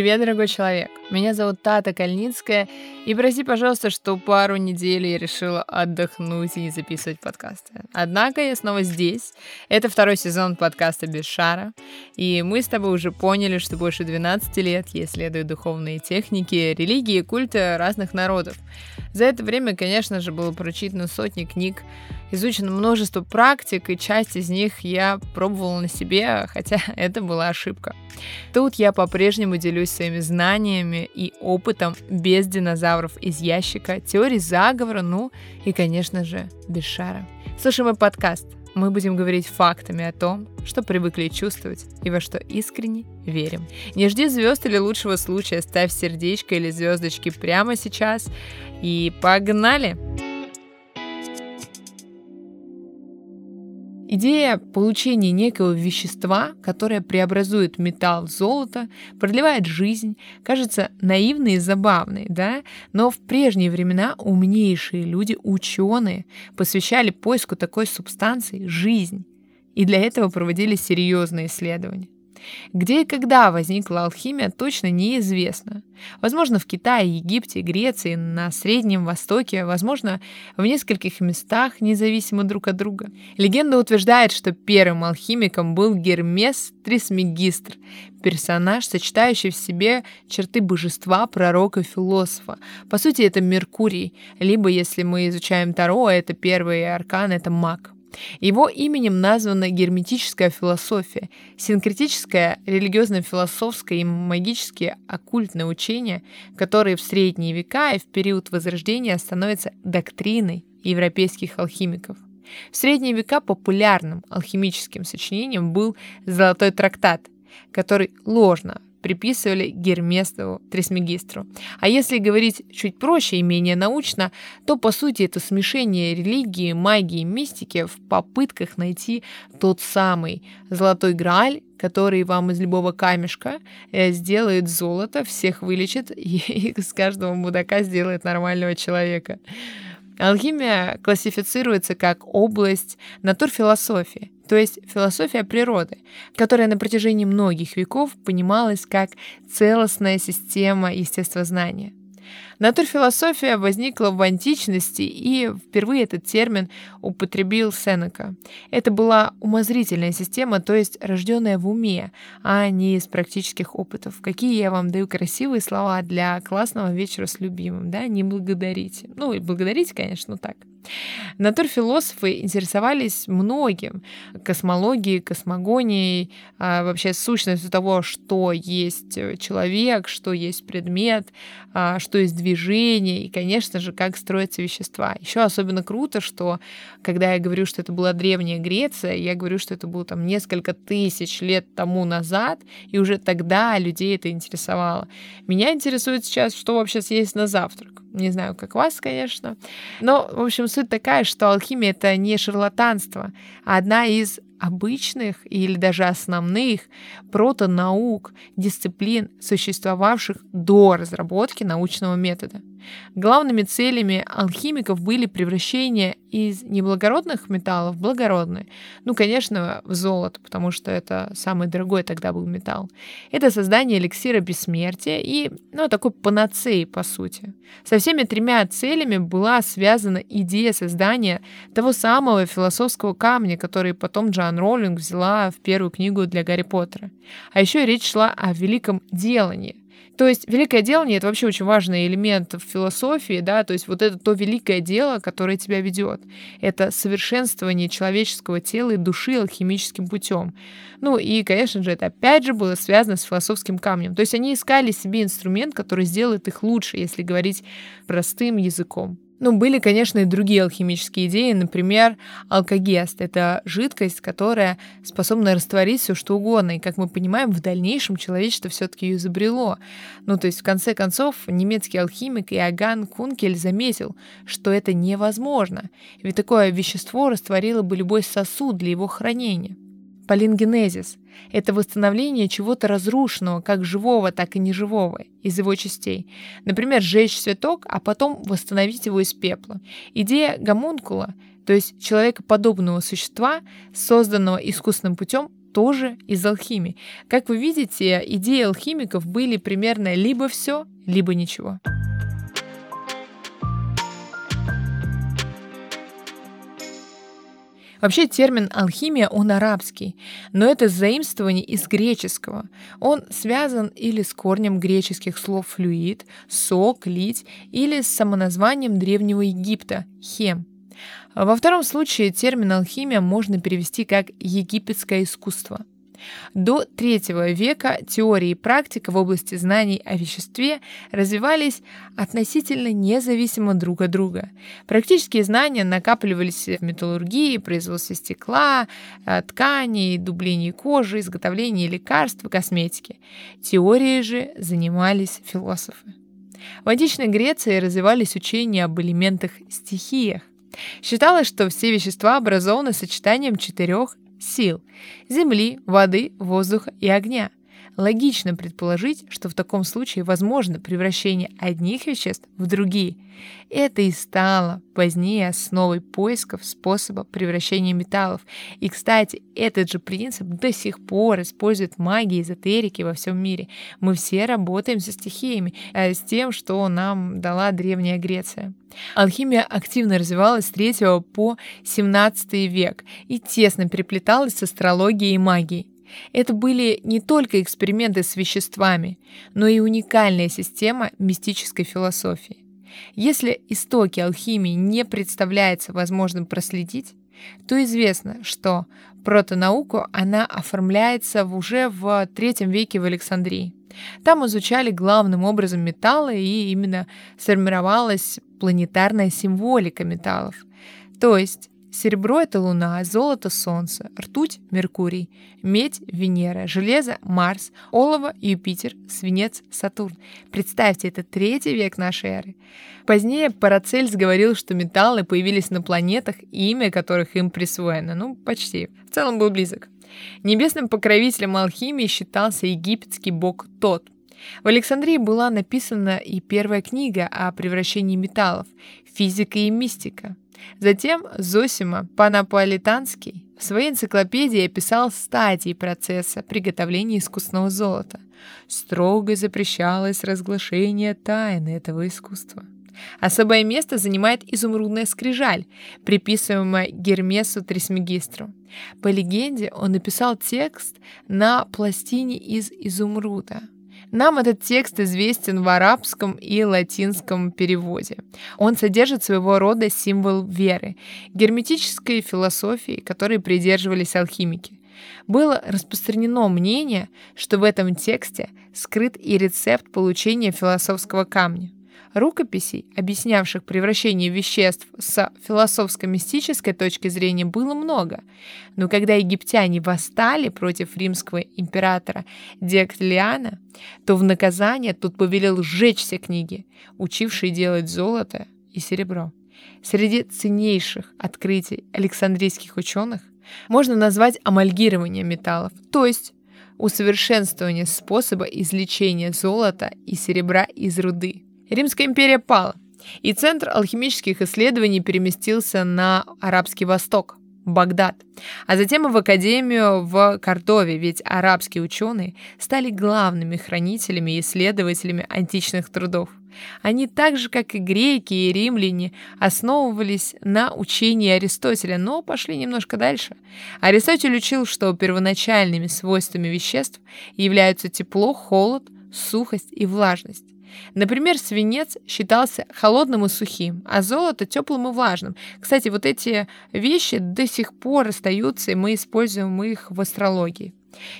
Привет, дорогой человек. Меня зовут Тата Кальницкая, и прости, пожалуйста, что пару недель я решила отдохнуть и не записывать подкасты. Однако я снова здесь. Это второй сезон подкаста «Без шара», и мы с тобой уже поняли, что больше 12 лет я исследую духовные техники, религии культы разных народов. За это время, конечно же, было прочитано сотни книг, изучено множество практик, и часть из них я пробовала на себе, хотя это была ошибка. Тут я по-прежнему делюсь своими знаниями и опытом без динозавров из ящика, теорий заговора, ну и, конечно же, без шара. Слушай мой подкаст. Мы будем говорить фактами о том, что привыкли чувствовать и во что искренне верим. Не жди звезд или лучшего случая, ставь сердечко или звездочки прямо сейчас и погнали! Погнали! Идея получения некого вещества, которое преобразует металл в золото, продлевает жизнь, кажется наивной и забавной, да? Но в прежние времена умнейшие люди, ученые, посвящали поиску такой субстанции жизнь. И для этого проводили серьезные исследования. Где и когда возникла алхимия, точно неизвестно. Возможно, в Китае, Египте, Греции, на Среднем Востоке, возможно, в нескольких местах, независимо друг от друга. Легенда утверждает, что первым алхимиком был Гермес Трисмегистр, персонаж, сочетающий в себе черты божества, пророка, философа. По сути, это Меркурий, либо, если мы изучаем Таро, это первый аркан, это маг. Его именем названа герметическая философия, синкретическое религиозно-философское и магические оккультные учения, которые в средние века и в период Возрождения становятся доктриной европейских алхимиков. В средние века популярным алхимическим сочинением был «Золотой трактат», который ложно приписывали Герместову Трисмегистру. А если говорить чуть проще и менее научно, то по сути это смешение религии, магии, мистики в попытках найти тот самый золотой грааль, который вам из любого камешка э, сделает золото, всех вылечит и с каждого мудака сделает нормального человека. Алхимия классифицируется как область натурфилософии, то есть философия природы, которая на протяжении многих веков понималась как целостная система естествознания. Натурфилософия возникла в античности, и впервые этот термин употребил Сенека. Это была умозрительная система, то есть рожденная в уме, а не из практических опытов. Какие я вам даю красивые слова для классного вечера с любимым, да, не благодарите. Ну и благодарите, конечно, так. Натурфилософы интересовались многим. Космологией, космогонией, а, вообще сущностью того, что есть человек, что есть предмет, а, что есть движение и, конечно же, как строятся вещества. Еще особенно круто, что когда я говорю, что это была Древняя Греция, я говорю, что это было там несколько тысяч лет тому назад, и уже тогда людей это интересовало. Меня интересует сейчас, что вообще съесть на завтрак. Не знаю, как вас, конечно. Но, в общем, суть такая, что алхимия — это не шарлатанство, а одна из обычных или даже основных протонаук, дисциплин, существовавших до разработки научного метода. Главными целями алхимиков были превращение из неблагородных металлов в благородные. Ну, конечно, в золото, потому что это самый дорогой тогда был металл. Это создание эликсира бессмертия и, ну, такой панацеи, по сути. Со всеми тремя целями была связана идея создания того самого философского камня, который потом Джоан Роллинг взяла в первую книгу для Гарри Поттера. А еще речь шла о великом делании, то есть великое делание — это вообще очень важный элемент в философии, да, то есть вот это то великое дело, которое тебя ведет. Это совершенствование человеческого тела и души алхимическим путем. Ну и, конечно же, это опять же было связано с философским камнем. То есть они искали себе инструмент, который сделает их лучше, если говорить простым языком. Ну, были, конечно, и другие алхимические идеи, например, алкогест. Это жидкость, которая способна растворить все что угодно. И, как мы понимаем, в дальнейшем человечество все-таки ее изобрело. Ну, то есть, в конце концов, немецкий алхимик Иоганн Кункель заметил, что это невозможно. Ведь такое вещество растворило бы любой сосуд для его хранения. Полингенезис — это восстановление чего-то разрушенного, как живого, так и неживого, из его частей. Например, сжечь цветок, а потом восстановить его из пепла. Идея гомункула, то есть человекоподобного существа, созданного искусственным путем, тоже из алхимии. Как вы видите, идеи алхимиков были примерно либо все, либо ничего. Вообще термин алхимия, он арабский, но это заимствование из греческого. Он связан или с корнем греческих слов флюид, сок, лить, или с самоназванием Древнего Египта – хем. Во втором случае термин алхимия можно перевести как египетское искусство. До III века теория и практика в области знаний о веществе развивались относительно независимо друг от друга. Практические знания накапливались в металлургии, производстве стекла, э, тканей, дублении кожи, изготовлении лекарств и косметики. Теорией же занимались философы. В античной Греции развивались учения об элементах-стихиях. Считалось, что все вещества образованы сочетанием четырех сил – земли, воды, воздуха и огня. Логично предположить, что в таком случае возможно превращение одних веществ в другие. Это и стало позднее основой поисков способа превращения металлов. И, кстати, этот же принцип до сих пор используют маги и эзотерики во всем мире. Мы все работаем со стихиями, э, с тем, что нам дала Древняя Греция. Алхимия активно развивалась с 3 по 17 век и тесно переплеталась с астрологией и магией. Это были не только эксперименты с веществами, но и уникальная система мистической философии. Если истоки алхимии не представляется возможным проследить, то известно, что протонауку она оформляется уже в III веке в Александрии. Там изучали главным образом металлы, и именно сформировалась планетарная символика металлов. То есть Серебро — это Луна, золото — Солнце, ртуть — Меркурий, медь — Венера, железо — Марс, олово — Юпитер, свинец — Сатурн. Представьте, это третий век нашей эры. Позднее Парацельс говорил, что металлы появились на планетах, имя которых им присвоено. Ну, почти. В целом был близок. Небесным покровителем алхимии считался египетский бог Тот — в Александрии была написана и первая книга о превращении металлов «Физика и мистика». Затем Зосима Панаполитанский в своей энциклопедии описал стадии процесса приготовления искусного золота. Строго запрещалось разглашение тайны этого искусства. Особое место занимает изумрудная скрижаль, приписываемая Гермесу Трисмегистру. По легенде, он написал текст на пластине из изумруда – нам этот текст известен в арабском и латинском переводе. Он содержит своего рода символ веры, герметической философии, которой придерживались алхимики. Было распространено мнение, что в этом тексте скрыт и рецепт получения философского камня. Рукописей, объяснявших превращение веществ с философско-мистической точки зрения, было много. Но когда египтяне восстали против римского императора Диоклетиана, то в наказание тут повелел сжечь все книги, учившие делать золото и серебро. Среди ценнейших открытий александрийских ученых можно назвать амальгирование металлов, то есть усовершенствование способа извлечения золота и серебра из руды. Римская империя пала, и центр алхимических исследований переместился на Арабский Восток, Багдад, а затем и в Академию в Кордове, ведь арабские ученые стали главными хранителями и исследователями античных трудов. Они так же, как и греки и римляне, основывались на учении Аристотеля, но пошли немножко дальше. Аристотель учил, что первоначальными свойствами веществ являются тепло, холод, сухость и влажность. Например, свинец считался холодным и сухим, а золото теплым и влажным. Кстати, вот эти вещи до сих пор остаются, и мы используем их в астрологии.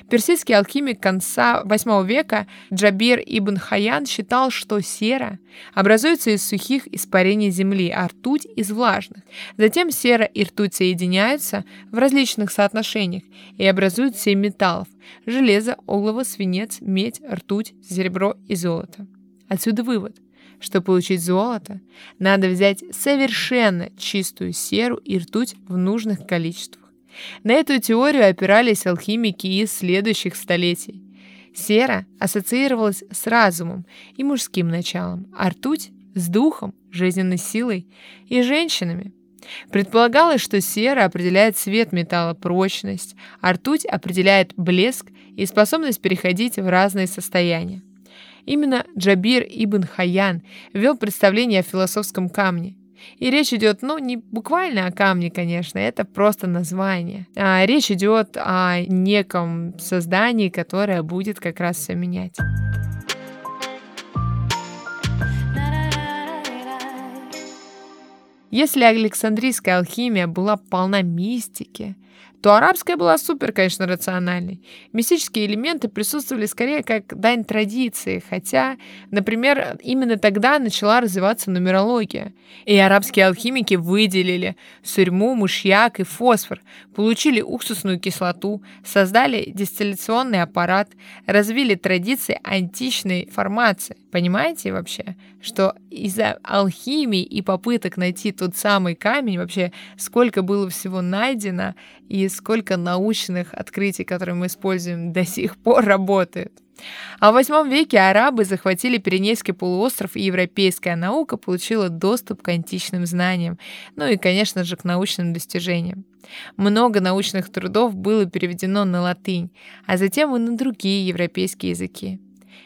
Персидский алхимик конца VIII века Джабир ибн Хаян считал, что сера образуется из сухих испарений земли, а ртуть — из влажных. Затем сера и ртуть соединяются в различных соотношениях и образуют семь металлов — железо, олово, свинец, медь, ртуть, серебро и золото. Отсюда вывод. Чтобы получить золото, надо взять совершенно чистую серу и ртуть в нужных количествах. На эту теорию опирались алхимики из следующих столетий. Сера ассоциировалась с разумом и мужским началом, а ртуть — с духом, жизненной силой и женщинами. Предполагалось, что сера определяет цвет металла, прочность, а ртуть определяет блеск и способность переходить в разные состояния. Именно Джабир ибн Хаян ввел представление о философском камне. И речь идет, ну, не буквально о камне, конечно, это просто название. А речь идет о неком создании, которое будет как раз все менять. Если Александрийская алхимия была полна мистики, то арабская была супер, конечно, рациональной. Мистические элементы присутствовали скорее как дань традиции, хотя, например, именно тогда начала развиваться нумерология. И арабские алхимики выделили сурьму, мышьяк и фосфор, получили уксусную кислоту, создали дистилляционный аппарат, развили традиции античной формации. Понимаете вообще, что из-за алхимии и попыток найти тот самый камень, вообще сколько было всего найдено и сколько научных открытий, которые мы используем, до сих пор работают. А в восьмом веке арабы захватили Пиренейский полуостров, и европейская наука получила доступ к античным знаниям, ну и, конечно же, к научным достижениям. Много научных трудов было переведено на латынь, а затем и на другие европейские языки.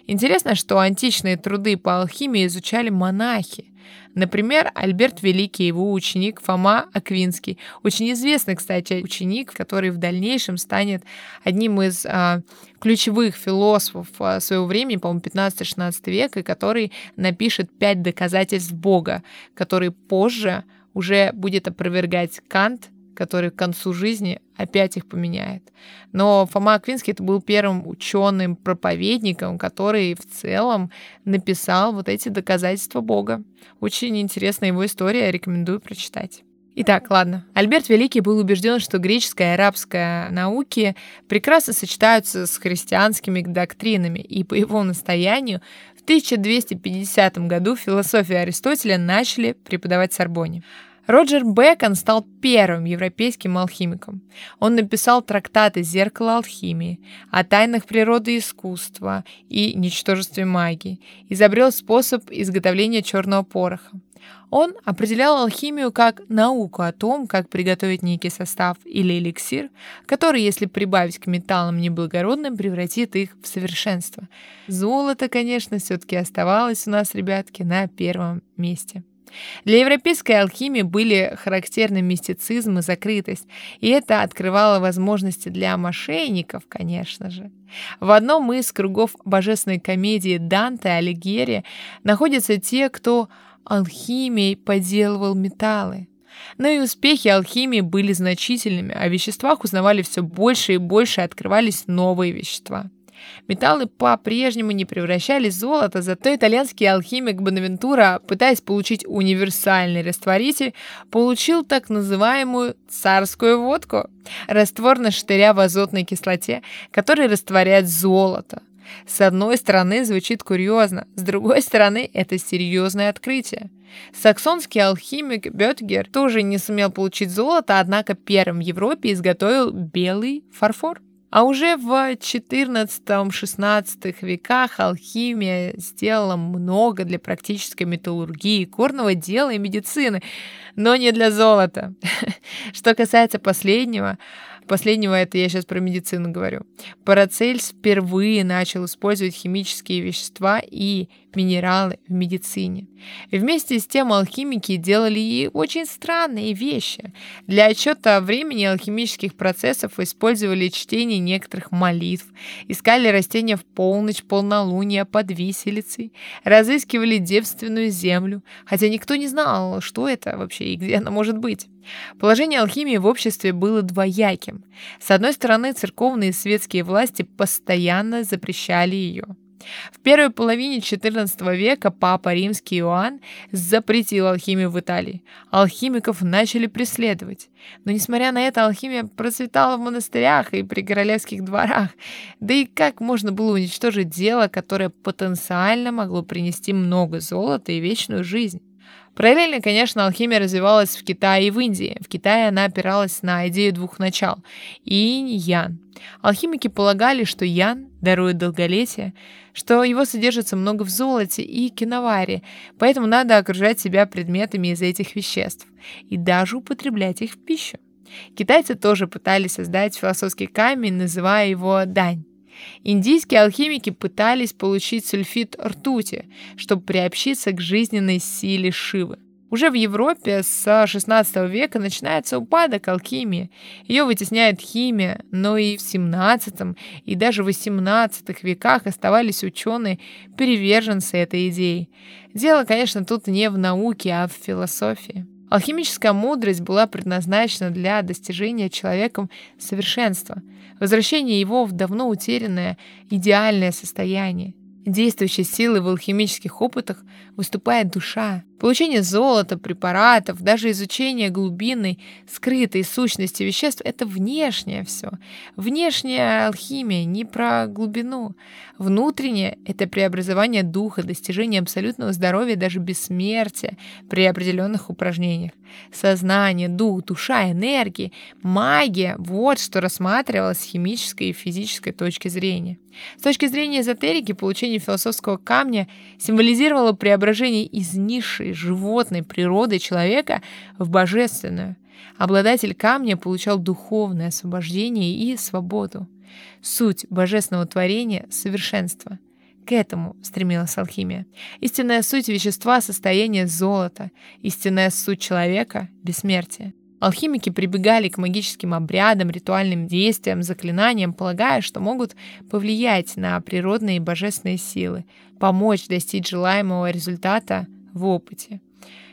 Интересно, что античные труды по алхимии изучали монахи. Например, Альберт Великий, его ученик Фома Аквинский. Очень известный, кстати, ученик, который в дальнейшем станет одним из а, ключевых философов а, своего времени, по-моему, 15-16 века, и который напишет пять доказательств Бога, который позже уже будет опровергать Кант который к концу жизни опять их поменяет. Но Фома Аквинский это был первым ученым проповедником, который в целом написал вот эти доказательства Бога. Очень интересная его история, рекомендую прочитать. Итак, ладно. Альберт Великий был убежден, что греческая и арабская науки прекрасно сочетаются с христианскими доктринами, и по его настоянию в 1250 году философию Аристотеля начали преподавать в Сорбоне. Роджер Бекон стал первым европейским алхимиком. Он написал трактаты «Зеркало алхимии», о тайнах природы и искусства и ничтожестве магии, изобрел способ изготовления черного пороха. Он определял алхимию как науку о том, как приготовить некий состав или эликсир, который, если прибавить к металлам неблагородным, превратит их в совершенство. Золото, конечно, все-таки оставалось у нас, ребятки, на первом месте. Для европейской алхимии были характерны мистицизм и закрытость, и это открывало возможности для мошенников, конечно же. В одном из кругов божественной комедии Данте Алигьери находятся те, кто алхимией поделывал металлы. Но и успехи алхимии были значительными, о веществах узнавали все больше и больше, открывались новые вещества. Металлы по-прежнему не превращались в золото, зато итальянский алхимик Бонавентура, пытаясь получить универсальный растворитель, получил так называемую царскую водку, раствор на штыря в азотной кислоте, который растворяет золото. С одной стороны, звучит курьезно, с другой стороны, это серьезное открытие. Саксонский алхимик Бетгер тоже не сумел получить золото, однако первым в Европе изготовил белый фарфор. А уже в XIV-XVI веках алхимия сделала много для практической металлургии, корного дела и медицины, но не для золота. Что касается последнего, Последнего это я сейчас про медицину говорю. Парацельс впервые начал использовать химические вещества и минералы в медицине. Вместе с тем алхимики делали и очень странные вещи. Для отчета времени алхимических процессов использовали чтение некоторых молитв, искали растения в полночь, полнолуния под виселицей, разыскивали девственную землю, хотя никто не знал, что это вообще и где она может быть. Положение алхимии в обществе было двояким. С одной стороны, церковные и светские власти постоянно запрещали ее. В первой половине XIV века папа римский Иоанн запретил алхимию в Италии. Алхимиков начали преследовать. Но, несмотря на это, алхимия процветала в монастырях и при королевских дворах. Да и как можно было уничтожить дело, которое потенциально могло принести много золота и вечную жизнь? Параллельно, конечно, алхимия развивалась в Китае и в Индии. В Китае она опиралась на идею двух начал – инь-ян. Алхимики полагали, что ян дарует долголетие, что его содержится много в золоте и киноваре, поэтому надо окружать себя предметами из этих веществ и даже употреблять их в пищу. Китайцы тоже пытались создать философский камень, называя его дань. Индийские алхимики пытались получить сульфид ртути, чтобы приобщиться к жизненной силе Шивы. Уже в Европе с 16 века начинается упадок алхимии. Ее вытесняет химия, но и в 17 и даже 18 веках оставались ученые, приверженцы этой идеи. Дело, конечно, тут не в науке, а в философии. Алхимическая мудрость была предназначена для достижения человеком совершенства, возвращения его в давно утерянное идеальное состояние. Действующей силой в алхимических опытах выступает душа. Получение золота, препаратов, даже изучение глубины, скрытой сущности веществ — это внешнее все. Внешняя алхимия не про глубину. Внутреннее — это преобразование духа, достижение абсолютного здоровья, даже бессмертия при определенных упражнениях. Сознание, дух, душа, энергия, магия — вот что рассматривалось с химической и физической точки зрения. С точки зрения эзотерики, получение философского камня символизировало преображение из низшей животной природы человека в божественную. Обладатель камня получал духовное освобождение и свободу. Суть божественного творения — совершенство. К этому стремилась алхимия. Истинная суть вещества — состояние золота. Истинная суть человека — бессмертие. Алхимики прибегали к магическим обрядам, ритуальным действиям, заклинаниям, полагая, что могут повлиять на природные и божественные силы, помочь достичь желаемого результата в опыте.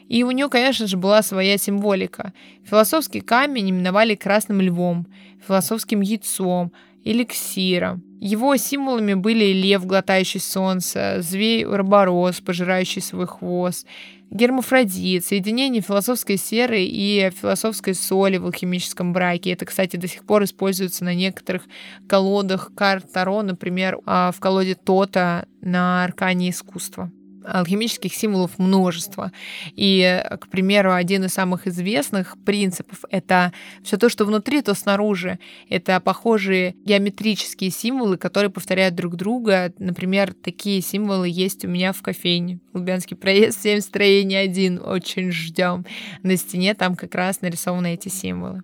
И у нее, конечно же, была своя символика. Философский камень именовали красным львом, философским яйцом, эликсиром. Его символами были лев, глотающий солнце, змей-урборос, пожирающий свой хвост, гермафродит, соединение философской серы и философской соли в алхимическом браке. Это, кстати, до сих пор используется на некоторых колодах карт Таро, например, а, в колоде Тота на аркане искусства алхимических символов множество. И, к примеру, один из самых известных принципов — это все то, что внутри, то снаружи. Это похожие геометрические символы, которые повторяют друг друга. Например, такие символы есть у меня в кофейне. Лубянский проезд 7, строение 1. Очень ждем. На стене там как раз нарисованы эти символы.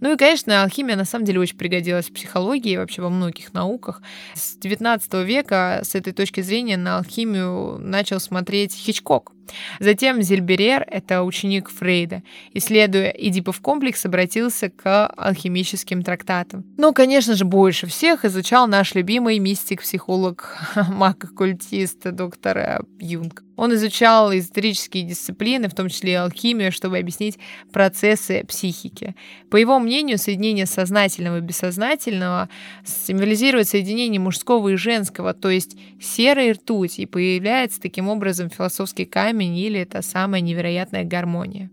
Ну и, конечно, алхимия на самом деле очень пригодилась в психологии и вообще во многих науках. С 19 века с этой точки зрения на алхимию начал смотреть Хичкок. Затем Зельберер, это ученик Фрейда, исследуя Эдипов комплекс, обратился к алхимическим трактатам. Но, конечно же, больше всех изучал наш любимый мистик-психолог, маг-оккультист доктор Юнг. Он изучал эзотерические дисциплины, в том числе алхимию, чтобы объяснить процессы психики. По его мнению, соединение сознательного и бессознательного символизирует соединение мужского и женского, то есть серой ртуть, и появляется таким образом философский камень или это самая невероятная гармония.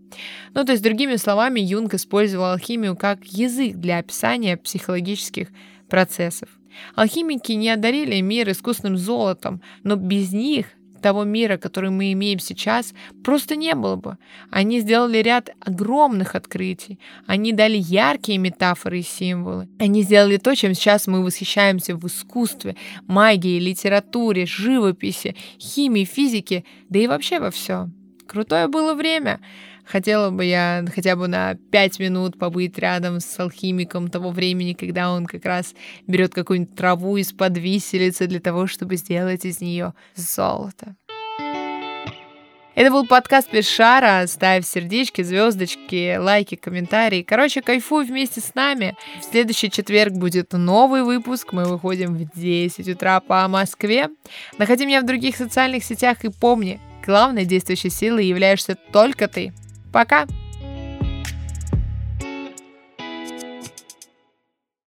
Ну, то есть, другими словами, Юнг использовал алхимию как язык для описания психологических процессов. Алхимики не одарили мир искусственным золотом, но без них того мира, который мы имеем сейчас, просто не было бы. Они сделали ряд огромных открытий. Они дали яркие метафоры и символы. Они сделали то, чем сейчас мы восхищаемся в искусстве, магии, литературе, живописи, химии, физике, да и вообще во всем. Крутое было время. Хотела бы я хотя бы на пять минут побыть рядом с алхимиком того времени, когда он как раз берет какую-нибудь траву из-под виселицы для того, чтобы сделать из нее золото. Это был подкаст без шара. Ставь сердечки, звездочки, лайки, комментарии. Короче, кайфуй вместе с нами. В следующий четверг будет новый выпуск. Мы выходим в 10 утра по Москве. Находи меня в других социальных сетях и помни, главной действующей силой являешься только ты. Пока!